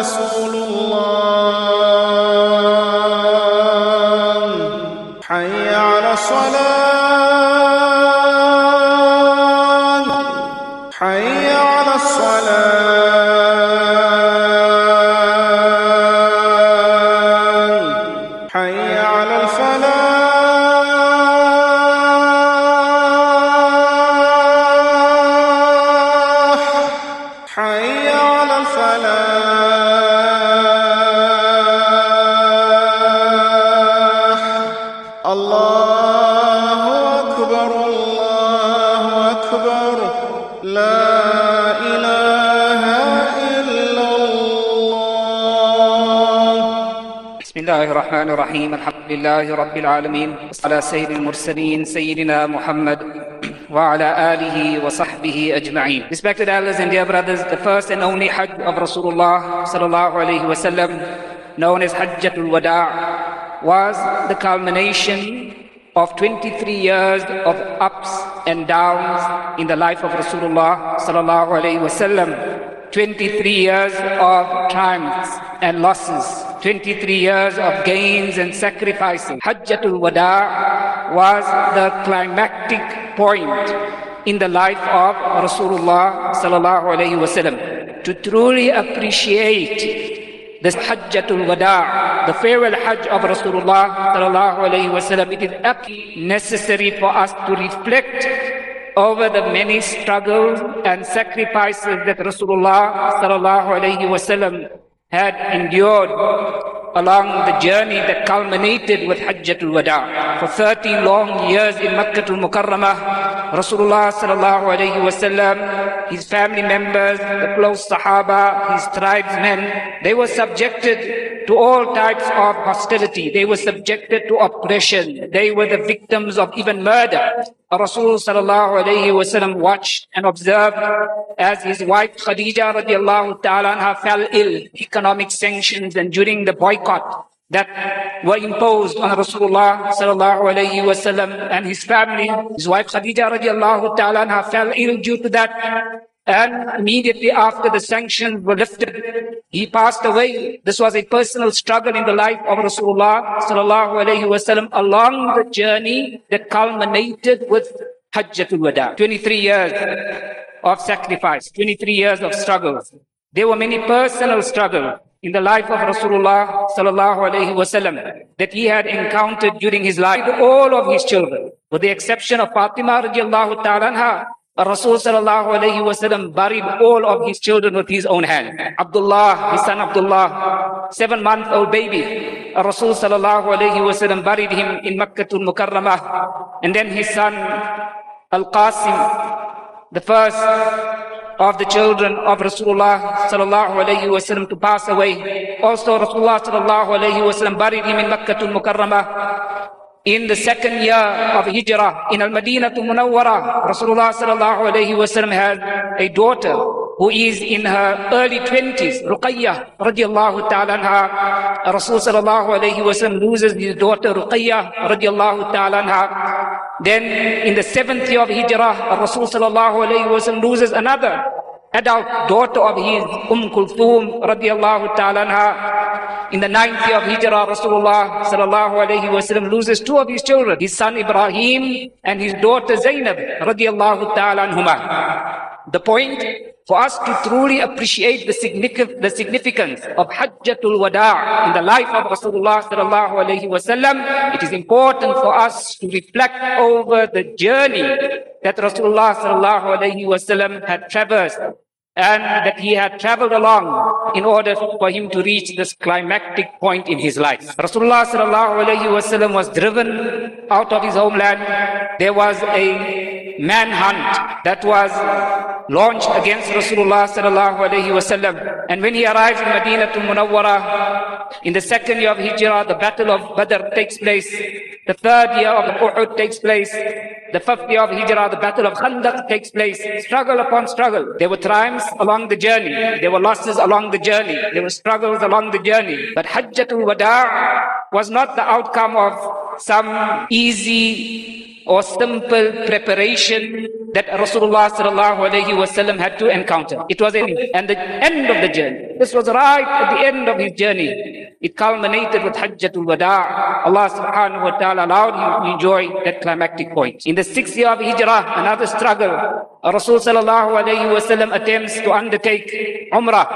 محمدا الرحمن الرحيم الحمد لله رب العالمين على سيد المرسلين سيدنا محمد وعلى آله وصحبه أجمعين Respected elders and dear brothers, the first and only Hajj of Rasulullah sallallahu alayhi wasallam, known as Hajjatul Wada' was the culmination of 23 years of ups and downs in the life of Rasulullah sallallahu alayhi wasallam. 23 years of triumphs and losses, 23 years of gains and sacrifices. Hajjatul Wada was the climactic point in the life of Rasulullah sallallahu alayhi wasallam. To truly appreciate this Hajjatul Wada, the farewell Hajj of Rasulullah sallallahu alayhi wasallam, it is absolutely necessary for us to reflect over the many struggles and sacrifices that Rasulullah sallallahu alayhi wasallam had endured along the journey that culminated with Hajjatul Wada. For 30 long years in Makkah al-Mukarramah, Rasulullah sallallahu alayhi wasallam, his family members, the close Sahaba, his tribesmen, they were subjected to all types of hostility. They were subjected to oppression. They were the victims of even murder. Rasul sallallahu alayhi wasallam watched and observed as his wife Khadija radiallahu ta'ala fell ill, economic sanctions and during the boycott that were imposed on Rasulullah sallallahu alayhi wasallam and his family. His wife Khadija radiallahu ta'ala fell ill due to that. And immediately after the sanctions were lifted, he passed away. This was a personal struggle in the life of Rasulullah sallallahu alayhi wasallam along the journey that culminated with Hajjatul Wada. 23 years of sacrifice, 23 years of struggle. There were many personal struggles in the life of Rasulullah sallallahu alayhi wasallam that he had encountered during his life. All of his children, with the exception of Fatima radiallahu ta'ala Rasul sallallahu alayhi wasallam buried all of his children with his own hand. Abdullah, his son Abdullah, seven month old baby. Rasul sallallahu alayhi wasallam buried him in Makkah al-Mukarramah. And then his son Al-Qasim, the first of the children of Rasulullah sallallahu alayhi wasallam to pass away. Also Rasulullah sallallahu alayhi wasallam buried him in Makkah al-Mukarramah. In the second year of Hijrah in Al-Madinah to Munawwara, Rasulullah sallallahu alayhi wasallam had a daughter who is in her early 20s, Ruqayyah radiallahu ta'ala anha. Rasul sallallahu alayhi wasallam loses his daughter Ruqayyah radiallahu ta'ala anha. Then in the seventh year of Hijrah, Rasul sallallahu alayhi wasallam loses another adult daughter of his, Umm Kulthum radiallahu ta'ala. In the ninth year of Hijrah, Rasulullah sallallahu alayhi wasallam loses two of his children, his son Ibrahim and his daughter Zainab radiallahu ta'ala. The point for us to truly appreciate the, significance, the significance of Hajjatul Wada' in the life of Rasulullah sallallahu alayhi wasallam, it is important for us to reflect over the journey that Rasulullah sallallahu alayhi wasallam had traversed and that he had traveled along in order for him to reach this climactic point in his life. Rasulullah was driven out of his homeland. There was a manhunt that was launched against Rasulullah sallallahu alaihi wasallam. And when he arrives in Medina to Munawwara, in the second year of Hijrah, the battle of Badr takes place. The third year of Uhud takes place. The fifth year of Hijrah, the battle of Khandaq takes place. Struggle upon struggle. There were triumphs along the journey. There were losses along the journey. There were struggles along the journey. But Hajjatul Wada' was not the outcome of some easy or simple preparation that Rasulullah sallallahu had to encounter. It was in and the end of the journey. This was right at the end of his journey. It culminated with Hajjatul Wada. Allah subhanahu wa ta'ala allowed him to enjoy that climactic point. In the sixth year of Hijrah, another struggle, Rasul sallallahu alaihi wasallam attempts to undertake Umrah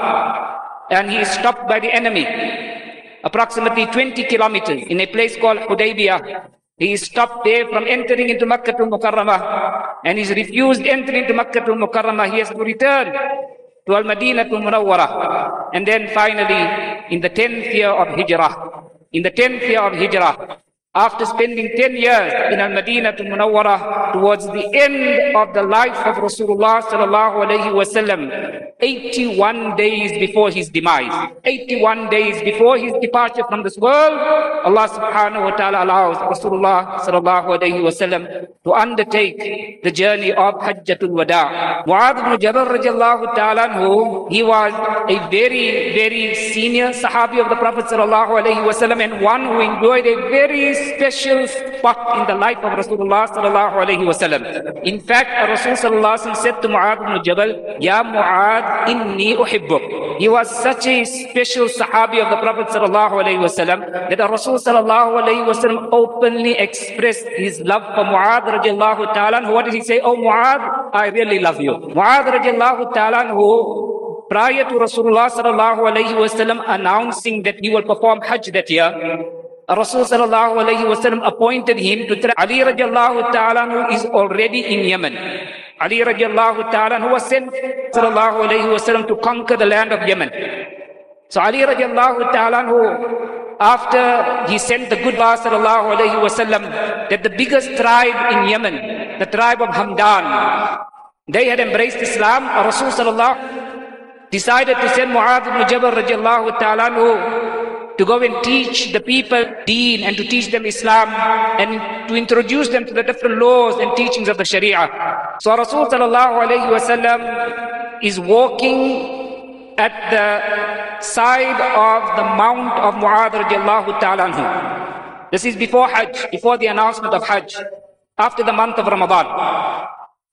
and he is stopped by the enemy approximately 20 kilometers in a place called Hudaybiyah. He is stopped there from entering into Makkah to Mukarramah and he's refused entering into Makkah to Mukarramah. He has to return to Al Madinah to Munawwarah. And then finally, in the 10th year of Hijrah, in the 10th year of Hijrah, after spending 10 years in Al Madinah to Munawwarah, towards the end of the life of Rasulullah sallallahu wasallam, 81 days before his demise, 81 days before his departure from this world, Allah subhanahu wa ta'ala allows Rasulullah sallallahu wasallam to undertake the journey of Hajjatul Wada. Mu'adh ibn Jabal radiallahu ta'ala he was a very, very senior Sahabi of the Prophet sallallahu alayhi wasallam and one who enjoyed a very special spot in the life of Rasulullah wasallam. In fact, Rasul sallallahu alayhi wasallam said to Mu'adh ibn Jabal, Ya Mu'adh, inni uhibbuk. He was such a special Sahabi of the Prophet wasallam that Rasul sallallahu alayhi wasallam openly expressed his love for Mu'adh radiallahu ta'ala. What did he say? Oh Mu'adh, I really love you. Mu'adh radiallahu ta'ala prior to Rasulullah wasallam announcing that he will perform Hajj that year, Rasul sallallahu alayhi wasallam appointed him to Ali radiallahu ta'ala who is already in Yemen. Ali radiallahu ta'ala who was sent sallallahu alayhi to conquer the land of Yemen. So Ali radiallahu ta'ala who after he sent the good boss sallallahu alayhi that the biggest tribe in Yemen, the tribe of Hamdan, they had embraced Islam. Rasul sallallahu decided to send Mu'adh ibn Jabal radiallahu ta'ala to go and teach the people deen and to teach them Islam and to introduce them to the different laws and teachings of the Sharia. So Rasul sallallahu wasallam is walking at the side of the mount of Mu'adh radiallahu. This is before Hajj, before the announcement of Hajj, after the month of Ramadan.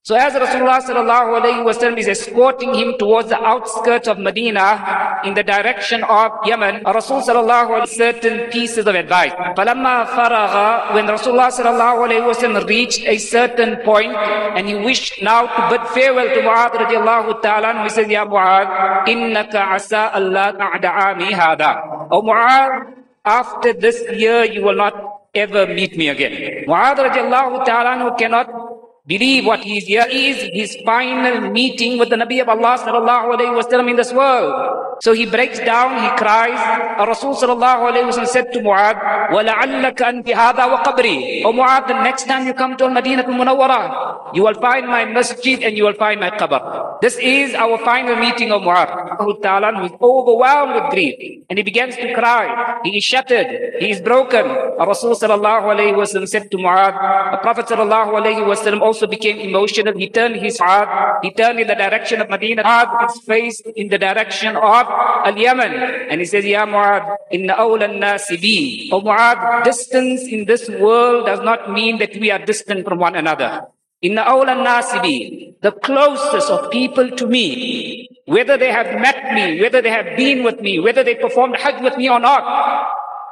So as Rasulullah sallallahu alayhi wasallam is escorting him towards the outskirts of Medina in the direction of Yemen, Rasul sallallahu alayhi certain pieces of advice. فَلَمَّا فَرَغَ When Rasulullah sallallahu alayhi wasallam reached a certain point and he wished now to bid farewell to Mu'adh radiallahu ta'ala, he says, Ya Mu'adh, إِنَّكَ عَسَىٰ أَلَّا تَعْدَعَامِ هَذَا O Mu'adh, after this year you will not ever meet me again. Mu'adh radiallahu ta'ala cannot believe what he is here is his final meeting with the Nabi of Allah sallallahu alayhi wasallam in this world. So he breaks down, he cries. Rasul sallallahu alayhi wasallam said to Mu'adh, وَلَعَلَّكَ أَنْتِ هَذَا وَقَبْرِي O Mu'adh, the next time you come to Al-Madinah al-Munawwara, you will find my masjid and you will find my qabr. This is our final meeting of Mu'adh. Ta'ala who is overwhelmed with grief. And he begins to cry. He is shattered. He is broken. Rasul sallallahu alayhi wasallam said to Mu'adh, the Prophet sallallahu alayhi wasallam also became emotional. He turned his heart, he turned in the direction of Medina, his face in the direction of Al-Yaman. And he says, Ya Mu'ad, inna awla nasi bi. Oh Mu'ad, distance in this world does not mean that we are distant from one another. Inna awla nasi bi. The closest of people to me, whether they have met me, whether they have been with me, whether they performed Hajj with me or not,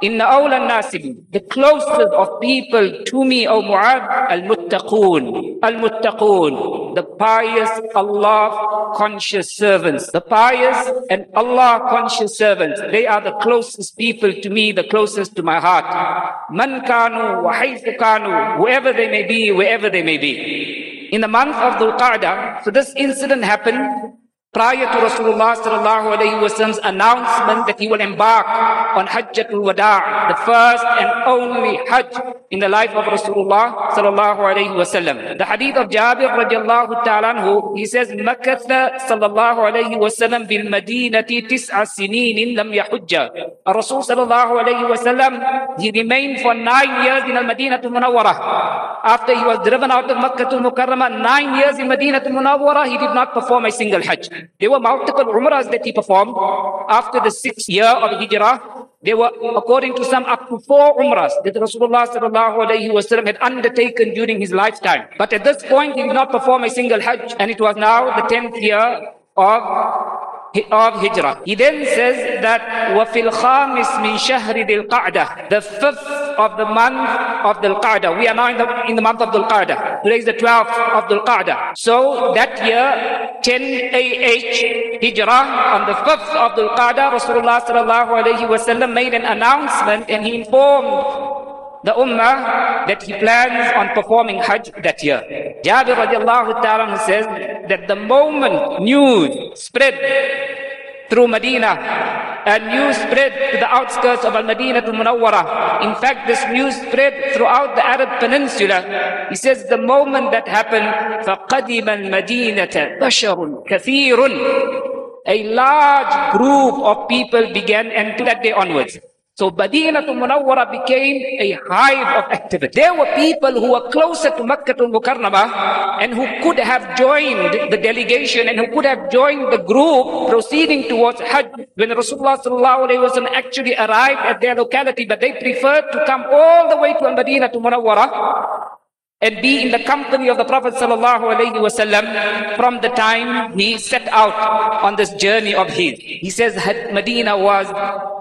Inna awla nasibi, the closest of people to me, O Mu'ad, al-muttaqoon, al-muttaqoon, the pious Allah conscious servants, the pious and Allah conscious servants. They are the closest people to me, the closest to my heart. Man kanu wa kanu, whoever they may be, wherever they may be. In the month of Dhul Qa'dah, so this incident happened prior to Rasulullah sallallahu alayhi wasallam's announcement that he will embark on Hajjatul Wada', the first and only Hajj in the life of Rasulullah sallallahu alayhi wasallam. The hadith of Jabir radiallahu ta'ala he says, Makatha sallallahu alayhi wasallam lam yahujja. Rasul sallallahu alayhi wasallam, he remained for nine years in al-Madinah Munawwarah. After he was driven out of Makkah to Mukarramah, nine years in Madinah Munawwarah, he did not perform a single Hajj. There were multiple Umrahs that he performed after the sixth year of Hijrah. There were, according to some, up to four Umrahs that Rasulullah sallallahu alayhi wasallam had undertaken during his lifetime. But at this point, he did not perform a single Hajj, and it was now the tenth year of of Hijrah. He then says that وَفِي الْخَامِسِ مِنْ شَهْرِ ذِي الْقَعْدَةِ The fifth of the month of Dhul Qa'dah. We are now in the, in the month of Dhul Qa'dah. Today is the 12th of Dhul Qa'dah. So that year, 10 AH Hijrah, on the 5th of Dhul Qa'dah, Rasulullah sallallahu wasallam made an announcement and he informed the ummah that he plans on performing Hajj that year. Jabir radiallahu ta'ala says that the moment news spread through Medina and news spread to the outskirts of Al-Madinah al-Munawwara. In fact, this news spread throughout the Arab Peninsula. He says the moment that happened, فَقَدِمَ الْمَدِينَةَ بَشَرٌ كَثِيرٌ A large group of people began and to that day onwards. so Madinatul Munawwara became a hive of activity. There were people who were closer to Makkah Mukarramah and who could have joined the delegation and who could have joined the group proceeding towards Hajj when Rasulullah sallallahu actually arrived at their locality, but they preferred to come all the way to Madinatul Munawwara and be in the company of the Prophet wasallam from the time he set out on this journey of his. He says Medina was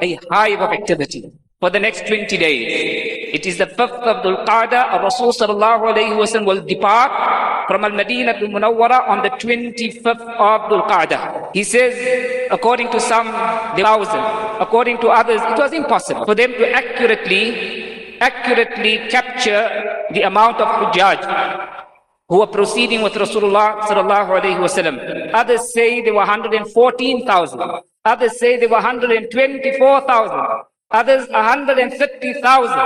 a hive of activity for the next 20 days. It is the 5th of Dhul Qa'dah, Rasul wasallam will depart from Al-Madinah to Munawwara on the 25th of Dhul Qa'dah. He says, according to some, thousand. According to others, it was impossible for them to accurately accurately capture the amount of hujjaj who were proceeding with Rasulullah sallallahu alaihi wasallam. Others say there were 114,000. Others say there were 124,000. Others 150,000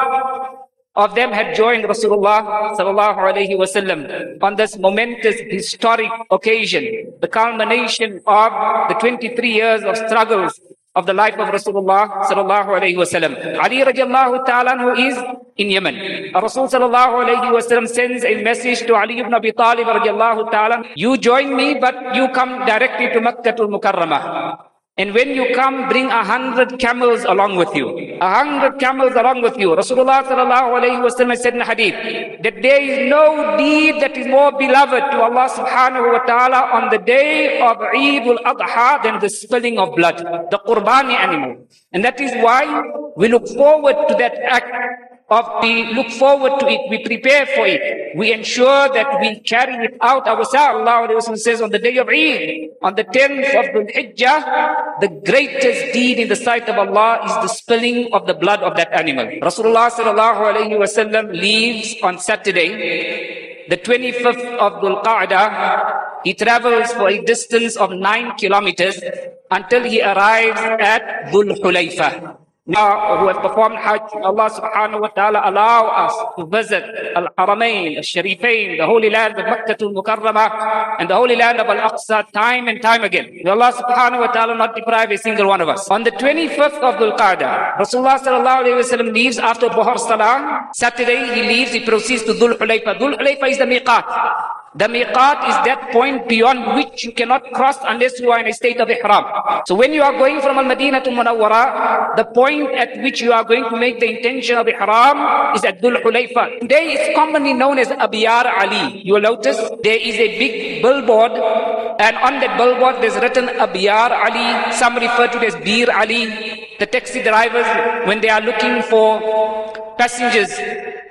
of them had joined Rasulullah sallallahu alaihi wasallam on this momentous historic occasion, the culmination of the 23 years of struggles of the life of Rasulullah sallallahu alayhi wasallam. Ali radiallahu ta'ala who is in Yemen. Rasul sallallahu alayhi wasallam sends a message to Ali ibn Abi Talib radiallahu ta'ala. You join me, but you come directly to Makkah al-Mukarramah. And when you come, bring a hundred camels along with you. A hundred camels along with you. Rasulullah sallallahu alayhi said in hadith that there is no deed that is more beloved to Allah subhanahu wa ta'ala on the day of Eid al-Adha than the spilling of blood, the qurbani animal. And that is why we look forward to that act of we look forward to it, we prepare for it, we ensure that we carry it out ourselves. Allah says on the day of Eid, on the 10th of the Hijjah, the greatest deed in the sight of Allah is the spilling of the blood of that animal. Rasulullah leaves on Saturday, the 25th of Dhul Qa'dah, he travels for a distance of nine kilometers until he arrives at Dhul Hulayfa now who have performed Hajj, Allah subhanahu wa ta'ala allow us to visit Al-Haramain, Al-Sharifain, the holy land of Makkah al-Mukarramah and the holy land of Al-Aqsa time and time again. May Allah subhanahu wa ta'ala not deprive a single one of us. On the 25th of Dhul Qa'dah, Rasulullah sallallahu alayhi wa sallam leaves after Zuhr Salah. Saturday he leaves, he proceeds to Dhul Hulayfa. Dhul Hulayfa is the miqat. The miqat is that point beyond which you cannot cross unless you are in a state of ihram. So when you are going from Al-Madinah to Munawwara, the point at which you are going to make the intention of ihram is at Dhul Hulayfa. Today it's commonly known as Abiyar Ali. You will notice there is a big billboard and on that billboard there's written Abiyar Ali. Some refer to it as Bir Ali. The taxi drivers, when they are looking for passengers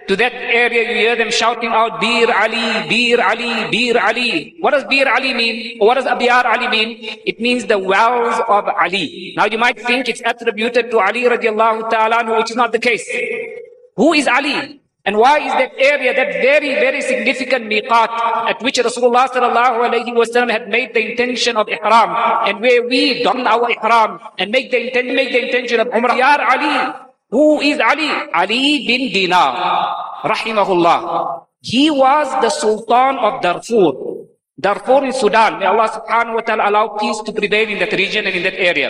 to that area, you hear them shouting out, Bir Ali, Bir Ali, Bir Ali. What does Bir Ali mean? Or what does Abiyar Ali mean? It means the wells of Ali. Now you might think it's attributed to Ali radiallahu ta'ala, which is not the case. Who is Ali? And why is that area, that very, very significant miqat at which Rasulullah sallallahu alayhi wasallam had made the intention of ihram and where we don our ihram and make the, make the intention of umrah. Ya Ali, who is Ali? Ali bin Dinar, rahimahullah. He was the Sultan of Darfur. Darfur in Sudan. May Allah subhanahu wa ta'ala allow peace to prevail in that region and in that area.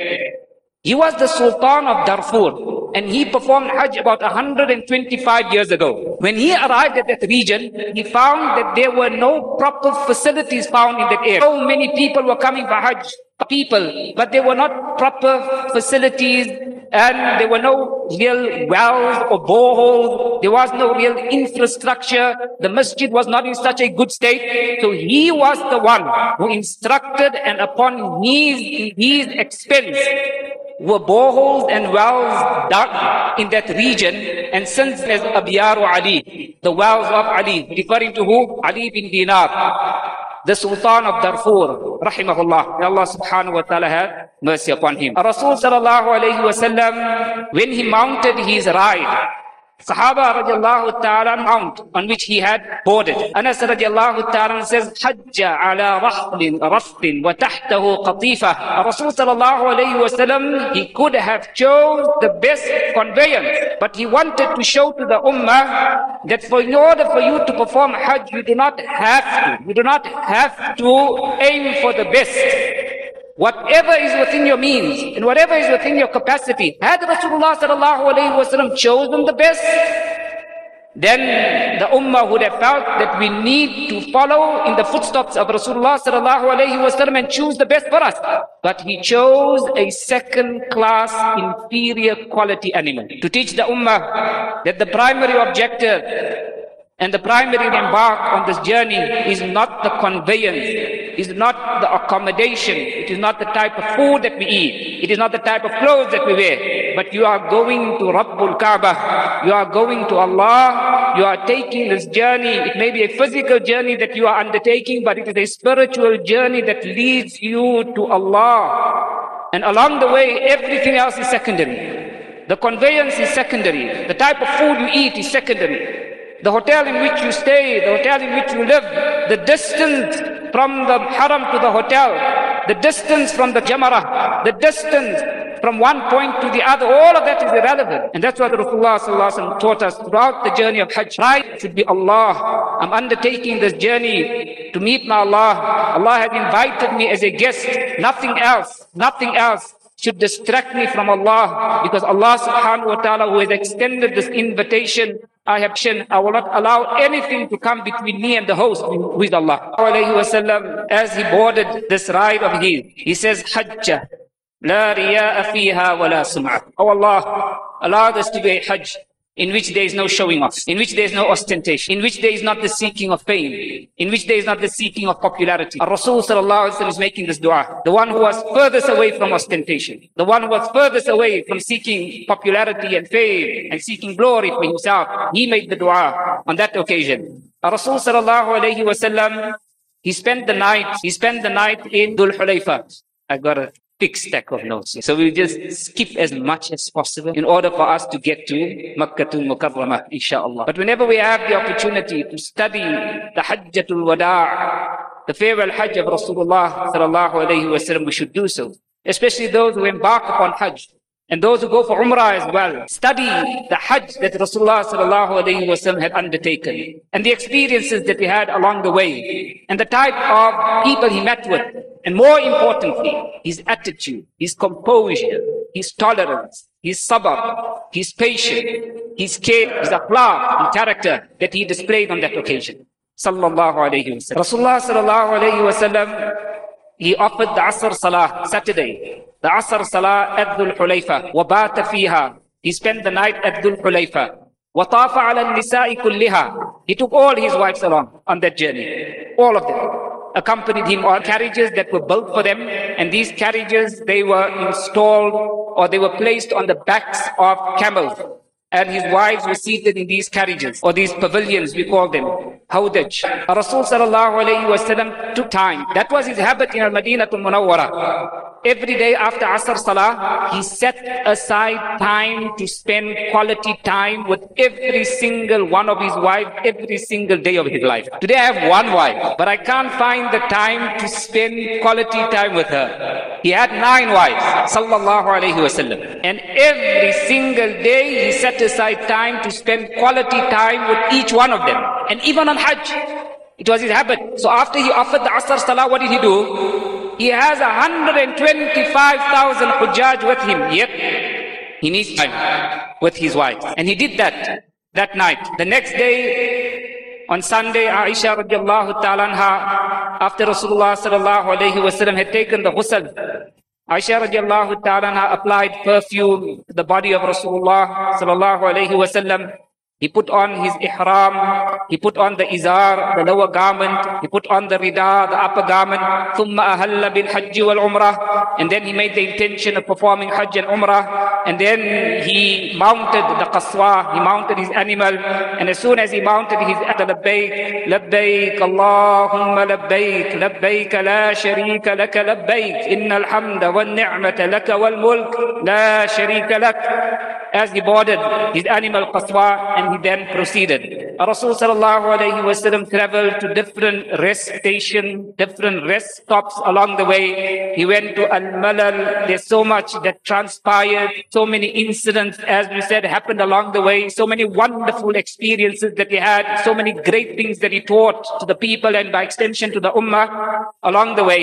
He was the Sultan of Darfur and he performed Hajj about 125 years ago. When he arrived at that region, he found that there were no proper facilities found in that area. So many people were coming for Hajj, people, but there were not proper facilities and there were no real wells or boreholes. There was no real infrastructure. The masjid was not in such a good state. So he was the one who instructed and upon his, his expense, were boreholes and wells dug in that region and since as Abyaru Ali, the wells of Ali, referring to who? Ali bin Dinar, the Sultan of Darfur, rahimahullah. May Allah subhanahu wa ta'ala have mercy upon him. Rasul sallallahu alayhi wa sallam, when he mounted his ride, Sahaba radiallahu ta'ala mount on which he had boarded. Anas radiallahu ta'ala says, Hajja ala rahlin raftin wa tahtahu qatifa. Rasul sallallahu alayhi wa sallam, he could have chose the best conveyance, but he wanted to show to the ummah that for in order for you to perform Hajj, you do not have to, you do not have to aim for the best. Whatever is within your means and whatever is within your capacity, had Rasulullah sallallahu alayhi wasallam chosen the best, then the ummah would have felt that we need to follow in the footsteps of Rasulullah sallallahu alayhi wasallam and choose the best for us. But he chose a second class inferior quality animal to teach the ummah that the primary objective and the primary embark on this journey is not the conveyance is not the accommodation. It is not the type of food that we eat. It is not the type of clothes that we wear. But you are going to Rabbul Kaaba. You are going to Allah. You are taking this journey. It may be a physical journey that you are undertaking, but it is a spiritual journey that leads you to Allah. And along the way, everything else is secondary. The conveyance is secondary. The type of food you eat is secondary the hotel in which you stay, the hotel in which you live, the distance from the haram to the hotel, the distance from the jamarah, the distance from one point to the other, all of that is irrelevant. And that's what Rasulullah taught us throughout the journey of Hajj. Right should be Allah. I'm undertaking this journey to meet my Allah. Allah has invited me as a guest, nothing else, nothing else should distract me from Allah because Allah subhanahu wa ta'ala who has extended this invitation I have shown I will not allow anything to come between me and the host who is Allah. As he boarded this ride of his, he says, Hajjah, la riya'a fiha wa la sum'a. Oh Allah, allow us to do a Hajj in which there is no showing off, in which there is no ostentation, in which there is not the seeking of fame, in which there is not the seeking of popularity. Our Rasul is making this dua. The one who was furthest away from ostentation, the one who was furthest away from seeking popularity and fame and seeking glory for himself, he made the dua on that occasion. Our Rasul he spent the night, he spent the night in Dhul Hulayfa. I got a big stack of notes. So we just skip as much as possible in order for us to get to Makkatul Mukarramah, inshallah. But whenever we have the opportunity to study the Hajjatul Wada', the farewell Hajj of Rasulullah sallallahu we should do so. Especially those who embark upon Hajj. And those who go for Umrah as well, study the Hajj that Rasulullah had undertaken and the experiences that he had along the way and the type of people he met with. And more importantly, his attitude, his composure, his tolerance, his sabr, his patience, his care, his akhlaq, his character that he displayed on that occasion. Sallallahu alayhi wa sallam. Rasulullah sallallahu alayhi wa sallam, he offered the Asr Salah Saturday, the Asr Salah at Dhul Hulayfa, wabata fiha. He spent the night at Dhul Hulayfa. Watafa ala nisa'i kulliha. He took all his wives along on that journey. All of them. Accompanied him on carriages that were built for them. And these carriages, they were installed or they were placed on the backs of camels. And his wives were seated in these carriages or these pavilions, we call them. Hawdaj. Rasul sallallahu alayhi wasallam took time. That was his habit in Al-Madinah al-Munawwara. Every day after Asr Salah, he set aside time to spend quality time with every single one of his wives every single day of his life. Today I have one wife, but I can't find the time to spend quality time with her. He had nine wives, sallallahu alayhi wasallam. And every single day he set aside time to spend quality time with each one of them. And even on Hajj, it was his habit. So after he offered the Asr Salah, what did he do? He has 125,000 Hujjaj with him, yet he needs time with his wife. And he did that that night. The next day, on Sunday, Aisha radiallahu ta'ala after Rasulullah sallallahu alayhi wasallam had taken the ghusl, Aisha radiallahu ta'ala applied perfume to the body of Rasulullah sallallahu alayhi wasallam. He put on his ihram, he put on the izar, the lower garment, he put on the rida, the upper garment, ثم أهل بالحج والعمرة, and then he made the intention of performing hajj and umrah, and then he mounted the qaswa, he mounted his animal, and as soon as he mounted his labbaik, labbaik, Allahumma labbaik, labbaik la sharika laka labbaik, inna alhamda wal ni'mata laka wal mulk, la sharika lak. As he boarded his animal qaswa, and he then proceeded. Rasul sallallahu alayhi wasallam traveled to different rest stations, different rest stops along the way. He went to Al-Malal. There's so much that transpired, so many incidents, as we said, happened along the way, so many wonderful experiences that he had, so many great things that he taught to the people and by extension to the ummah along the way.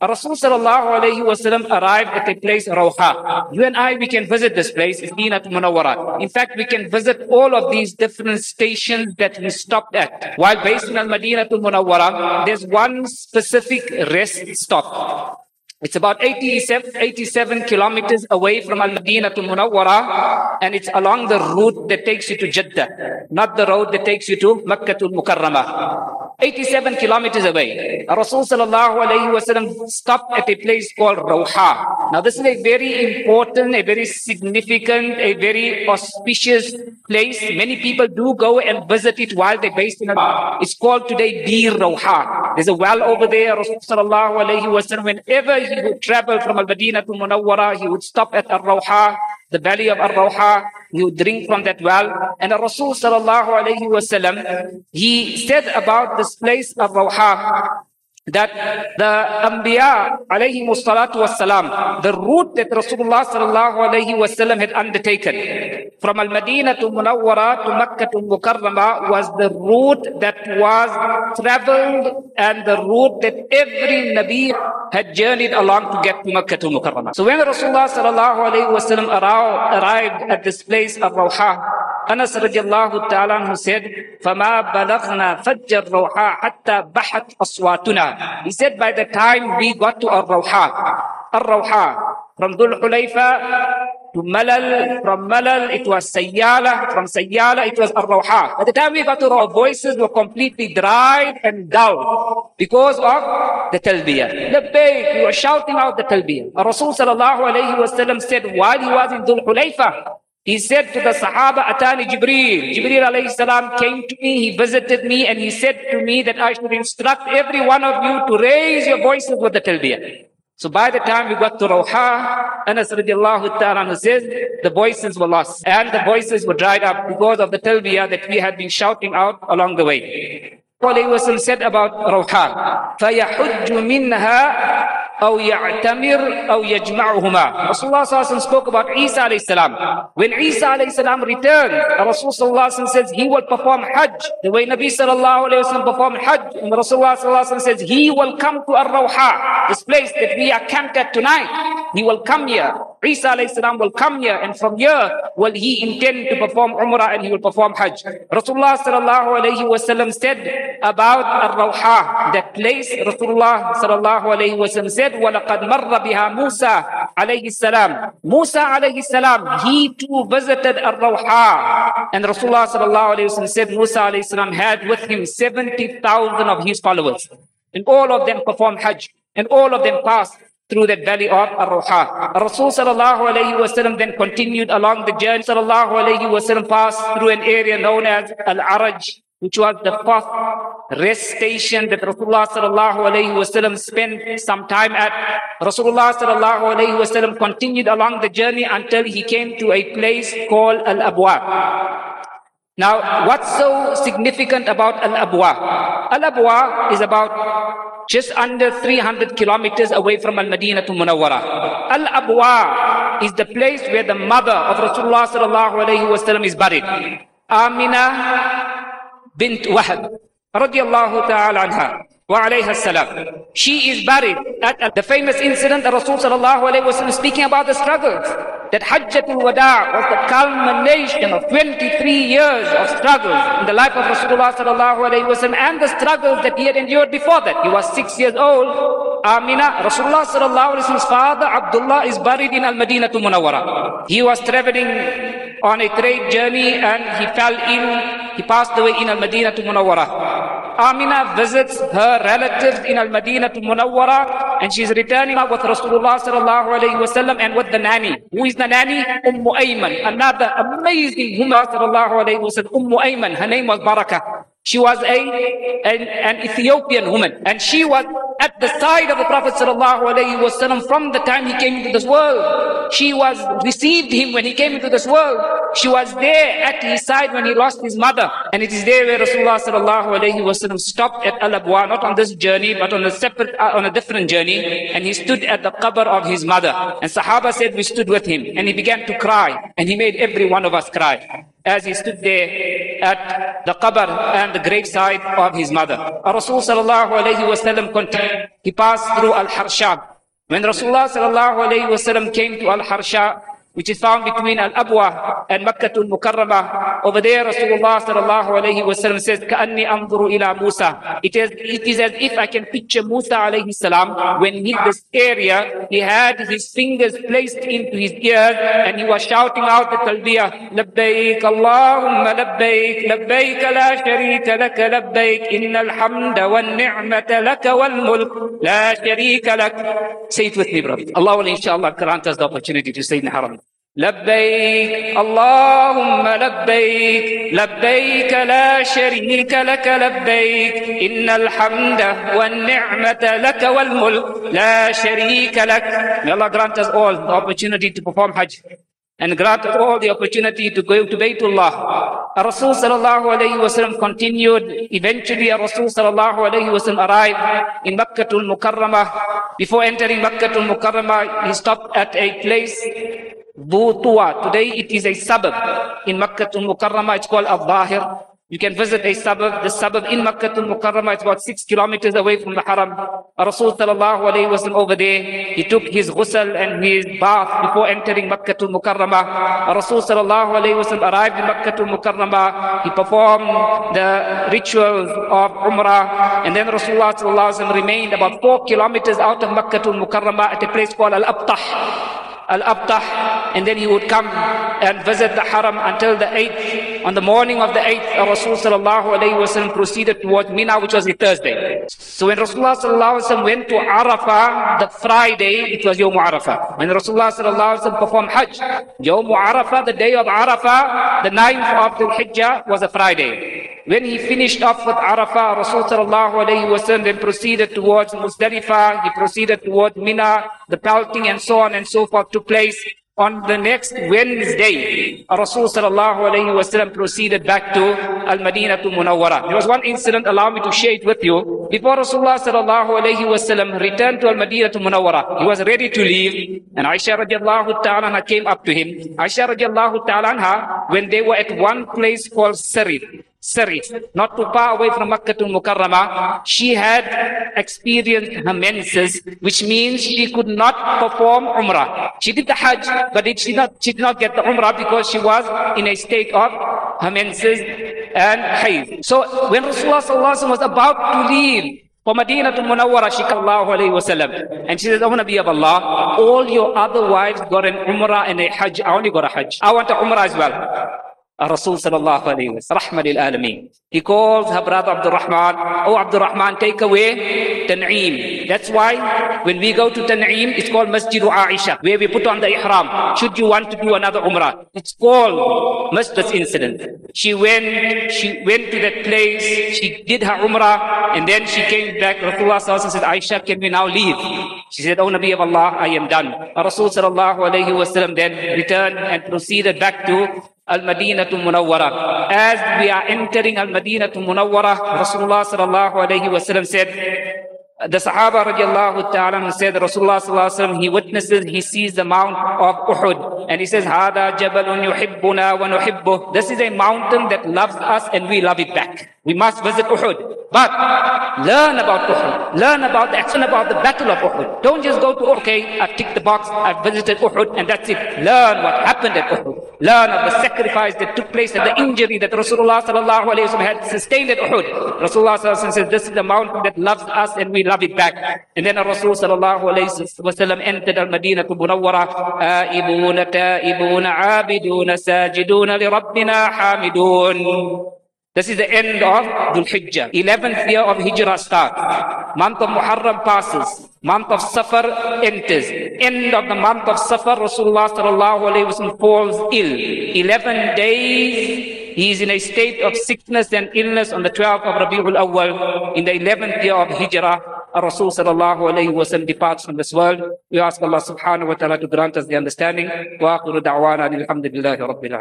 Rasul sallallahu alayhi wasallam arrived at a place, Rawha. You and I, we can visit this place, it's Dinat Munawwara. In fact, we can visit all of these different stations that we stopped at. While based in Al-Madinah Munawwara, there's one specific rest stop. It's about 87, 87 kilometers away from Al-Madinah to Munawwara and it's along the route that takes you to Jeddah, not the road that takes you to Makkah to Mukarramah. 87 kilometers away. Rasul sallallahu alayhi wasallam stopped at a place called Rawha. Now this is a very important, a very significant, a very auspicious place. Many people do go and visit it while they're based in a, it's called today Bir Rawha. There's a well over there. Rasul sallallahu alayhi wasallam, whenever he would travel from Al-Madinah to Munawwara, he would stop at Al-Rawha the valley of Ar-Rawha, He would drink from that well. And the Rasul sallallahu alayhi wasallam, he said about this place of Rawha, that the Anbiya alayhi salatu wasalam, the route that Rasulullah sallallahu alayhi wasallam had undertaken from Al-Madinah to Munawwara to Makkah to Mukarrama was the route that was traveled and the route that every Nabi had journeyed along to get to Makkah to Mukarrama. So when Rasulullah sallallahu alayhi wasallam arrived at this place of Rawha, Anas radiallahu ta'ala who said, فَمَا بَلَغْنَا فَجَّ الرَّوْحَى حَتَّى بَحَتْ أَصْوَاتُنَا He said, by the time we got to Ar-Rawha, Ar-Rawha, from Dhul Hulayfa to Malal, from Malal it was Sayyala, from Sayyala it was Ar-Rawha. By the time we got to our voices were completely dry and dull because of the talbiyah. Labbayk, we were shouting out the talbiyah. Rasul sallallahu alayhi wa sallam said while he was in Dhul Hulayfa, he said to the Sahaba, Atani Jibreel. Jibreel alayhi salam came to me, he visited me, and he said to me that I should instruct every one of you to raise your voices with the talbiyah. So by the time we got to Rawha, Anas radiallahu ta'ala says, the voices were lost. And the voices were dried up because of the talbiyah that we had been shouting out along the way. Wasallam said about Rawha, فَيَحُجُّ مِنْهَا أو يعتمر أو يجمعهما Rasulullah spoke about Isa alayhi salam. When Isa alayhi salam returned, Rasulullah says he will perform Hajj the way Nabi sallallahu alayhi wasallam performed Hajj. And Rasulullah says he will come to Ar-Rawha, this place that we are camped at tonight. He will come here. Isa alayhi salam will come here and from here will he intend to perform Umrah and he will perform Hajj. Rasulullah sallallahu alayhi wasallam said about Ar-Rawha, that place Rasulullah sallallahu alayhi wasallam said said, وَلَقَدْ مَرَّ بِهَا مُوسَى alayhi salam. Musa alayhi salam, he too visited Ar-Rawha. And Rasulullah sallallahu alayhi wa said Musa alayhi salam had with him 70,000 of his followers. And all of them performed Hajj. And all of them passed through that valley of Ar-Rawha. Rasul sallallahu alayhi wa sallam then continued along the journey. Sallallahu alayhi wa sallam passed through an area known as Al-Araj, which was the fourth rest station that Rasulullah sallallahu wasallam spent some time at. Rasulullah sallallahu wasallam continued along the journey until he came to a place called Al-Abwa. Now, what's so significant about Al-Abwa? Al-Abwa is about just under 300 kilometers away from Al-Madinah to Munawwara. Al-Abwa is the place where the mother of Rasulullah sallallahu alayhi wasallam is buried. Amina bint Wahab radiallahu ta'ala anha wa alayha salam. She is buried at, the famous incident that Rasul sallallahu alayhi speaking about the struggles. That Hajjatul Wada was the culmination of 23 years of struggles in the life of Rasulullah sallallahu alayhi wasallam and the struggles that he had endured before that. He was six years old. Amina, Rasulullah sallallahu alayhi father Abdullah is buried in Al-Madinah Munawwara. He was traveling on a trade journey and he fell ill. He passed away in Al-Madinah to Munawwara. Amina visits her relatives in Al-Madinah to Munawwara and she's returning with Rasulullah sallallahu alayhi wasallam and with the nanny. Who is the nanny? Umm Ayman. Another amazing woman sallallahu alayhi wasallam. Umm Ayman. Her name was Barakah. She was a, an, an Ethiopian woman and she was at the side of the Prophet ﷺ from the time he came into this world. She was received him when he came into this world. She was there at his side when he lost his mother. And it is there where Rasulullah ﷺ stopped at Al-Abwa, not on this journey, but on a separate, uh, on a different journey. And he stood at the qabr of his mother. And Sahaba said we stood with him and he began to cry and he made every one of us cry as he stood there at the qabr and the graveside of his mother. Rasul sallallahu alayhi wasallam continued. He passed through Al-Harsha. When Rasulullah came to Al-Harsha, which is found between Al-Abwa and Makkah Al-Mukarramah. Over there, Rasulullah sallallahu alayhi wasallam says, "Kaanni anzuru ila Musa." It is it is as if I can picture Musa alayhi salam when he this area, he had his fingers placed into his ears and he was shouting out the talbiyah, "Labbaik Allahumma labbaik, labbaik la sharika lak, labbaik innal hamda wan ni'mata lak wal mulk la sharika lak." Say it with me, brother. Allah will inshallah grant us the opportunity to say in Haram. لبيك اللهم لبيك لبيك لا شريك لك لبيك إن الحمد والنعمة لك والملك لا شريك لك May Allah grant us all the opportunity to perform Hajj and grant us all the opportunity to go to Baytullah. Rasul sallallahu alayhi wasallam continued. Eventually, Rasul sallallahu alayhi wasallam arrived in Makkatul Mukarramah. Before entering Makkatul Mukarramah, he stopped at a place Butua. Today it is a suburb in Makkah al-Mukarramah. It's called Al-Zahir. You can visit a suburb. The suburb in Makkah al-Mukarramah is about six kilometers away from the Haram. Rasul sallallahu alayhi wa sallam over there, he took his ghusl and his bath before entering Makkah al-Mukarramah. Rasul sallallahu alayhi arrived in Makkah al-Mukarramah. He performed the rituals of Umrah. And then Rasulullah sallallahu alayhi remained about four kilometers out of Makkah al-Mukarramah at a place called Al-Abtah. Al-Abtah, and then he would come and visit the Haram until the 8th. On the morning of the 8th, Rasul sallallahu alayhi wasallam proceeded towards Mina, which was a Thursday. So when Rasulullah sallallahu alayhi went to Arafah, the Friday, it was Yom Arafah. When Rasulullah sallallahu alayhi wasallam performed Hajj, Yom Arafah, the day of Arafah, the 9th of the Hijjah was a Friday. When he finished off with Arafah, Rasulullah then proceeded towards Muzdalifah, he proceeded towards Mina, the pelting and so on and so forth took place. On the next Wednesday, Rasulullah proceeded back to Al-Madinah to Munawwara. There was one incident, allow me to share it with you. Before Rasulullah returned to Al-Madinah to Munawwara, he was ready to leave. And Aisha radiallahu ta'ala came up to him. Aisha radiallahu ta'ala when they were at one place called Sarif, Sarif, not too far away from Makkah to Mukarramah, she had experienced her menses, which means she could not perform Umrah. She did the Hajj, but it, she, not, she did not get the Umrah because she was in a state of her menses and Hayd. So when Rasulullah was about to leave, for Medina to Munawwara, Shikallahu alayhi wasallam. And she says, O Nabi of Allah, all your other wives got an Umrah and a Hajj. I only got a Hajj. I want a Umrah as well. Rasul sallallahu alayhi wa lil alameen. He calls her brother Abdul Rahman, Oh Abdul Rahman, take away Tan'eem. That's why when we go to Tan'eem, it's called Masjid Aisha, where we put on the ihram. Should you want to do another umrah, it's called Masjid incident. She went, she went to that place, she did her umrah, and then she came back. Rasulullah sallallahu said, Aisha, can we now leave? She said, Oh Nabi of Allah, I am done. Rasul sallallahu alayhi wa then returned and proceeded back to Al Madinah to Munawwara. As we are entering Al Madinah to Munawwara, Rasulullah sallallahu alayhi wasallam said, the Sahaba radiallahu ta'ala said Rasulullah sallallahu he witnesses, he sees the mount of Uhud and he says, Hada jabalun yuhibbuna wa nuhibbuh. This is a mountain that loves us and we love it back. We must visit Uhud. But learn about Uhud. Learn about the action about the battle of Uhud. Don't just go to, okay, I've ticked the box, I've visited Uhud and that's it. Learn what happened at Uhud. Learn of the sacrifice that took place and the injury that Rasulullah sallallahu alayhi wa had sustained at Uhud. Rasulullah sallallahu says, this is the mountain that loves us and we love it back. And then Rasul sallallahu alayhi wa sallam entered al-Madinah to Munawwara. آئبون تائبون عابدون ساجدون لربنا حامدون this is the end of Dhul Hijjah. 11th year of Hijrah starts. Month of Muharram passes. Month of Safar enters. End of the month of Safar, Rasulullah sallallahu alayhi wa falls ill. 11 days, he is in a state of sickness and illness on the 12th of Rabi'ul Awwal. In the 11th year of Hijrah, Rasul sallallahu alayhi wa sallam departs from this world. We ask Allah subhanahu wa ta'ala to grant us the understanding. Wa akhiru da'wana alhamdulillahi rabbil.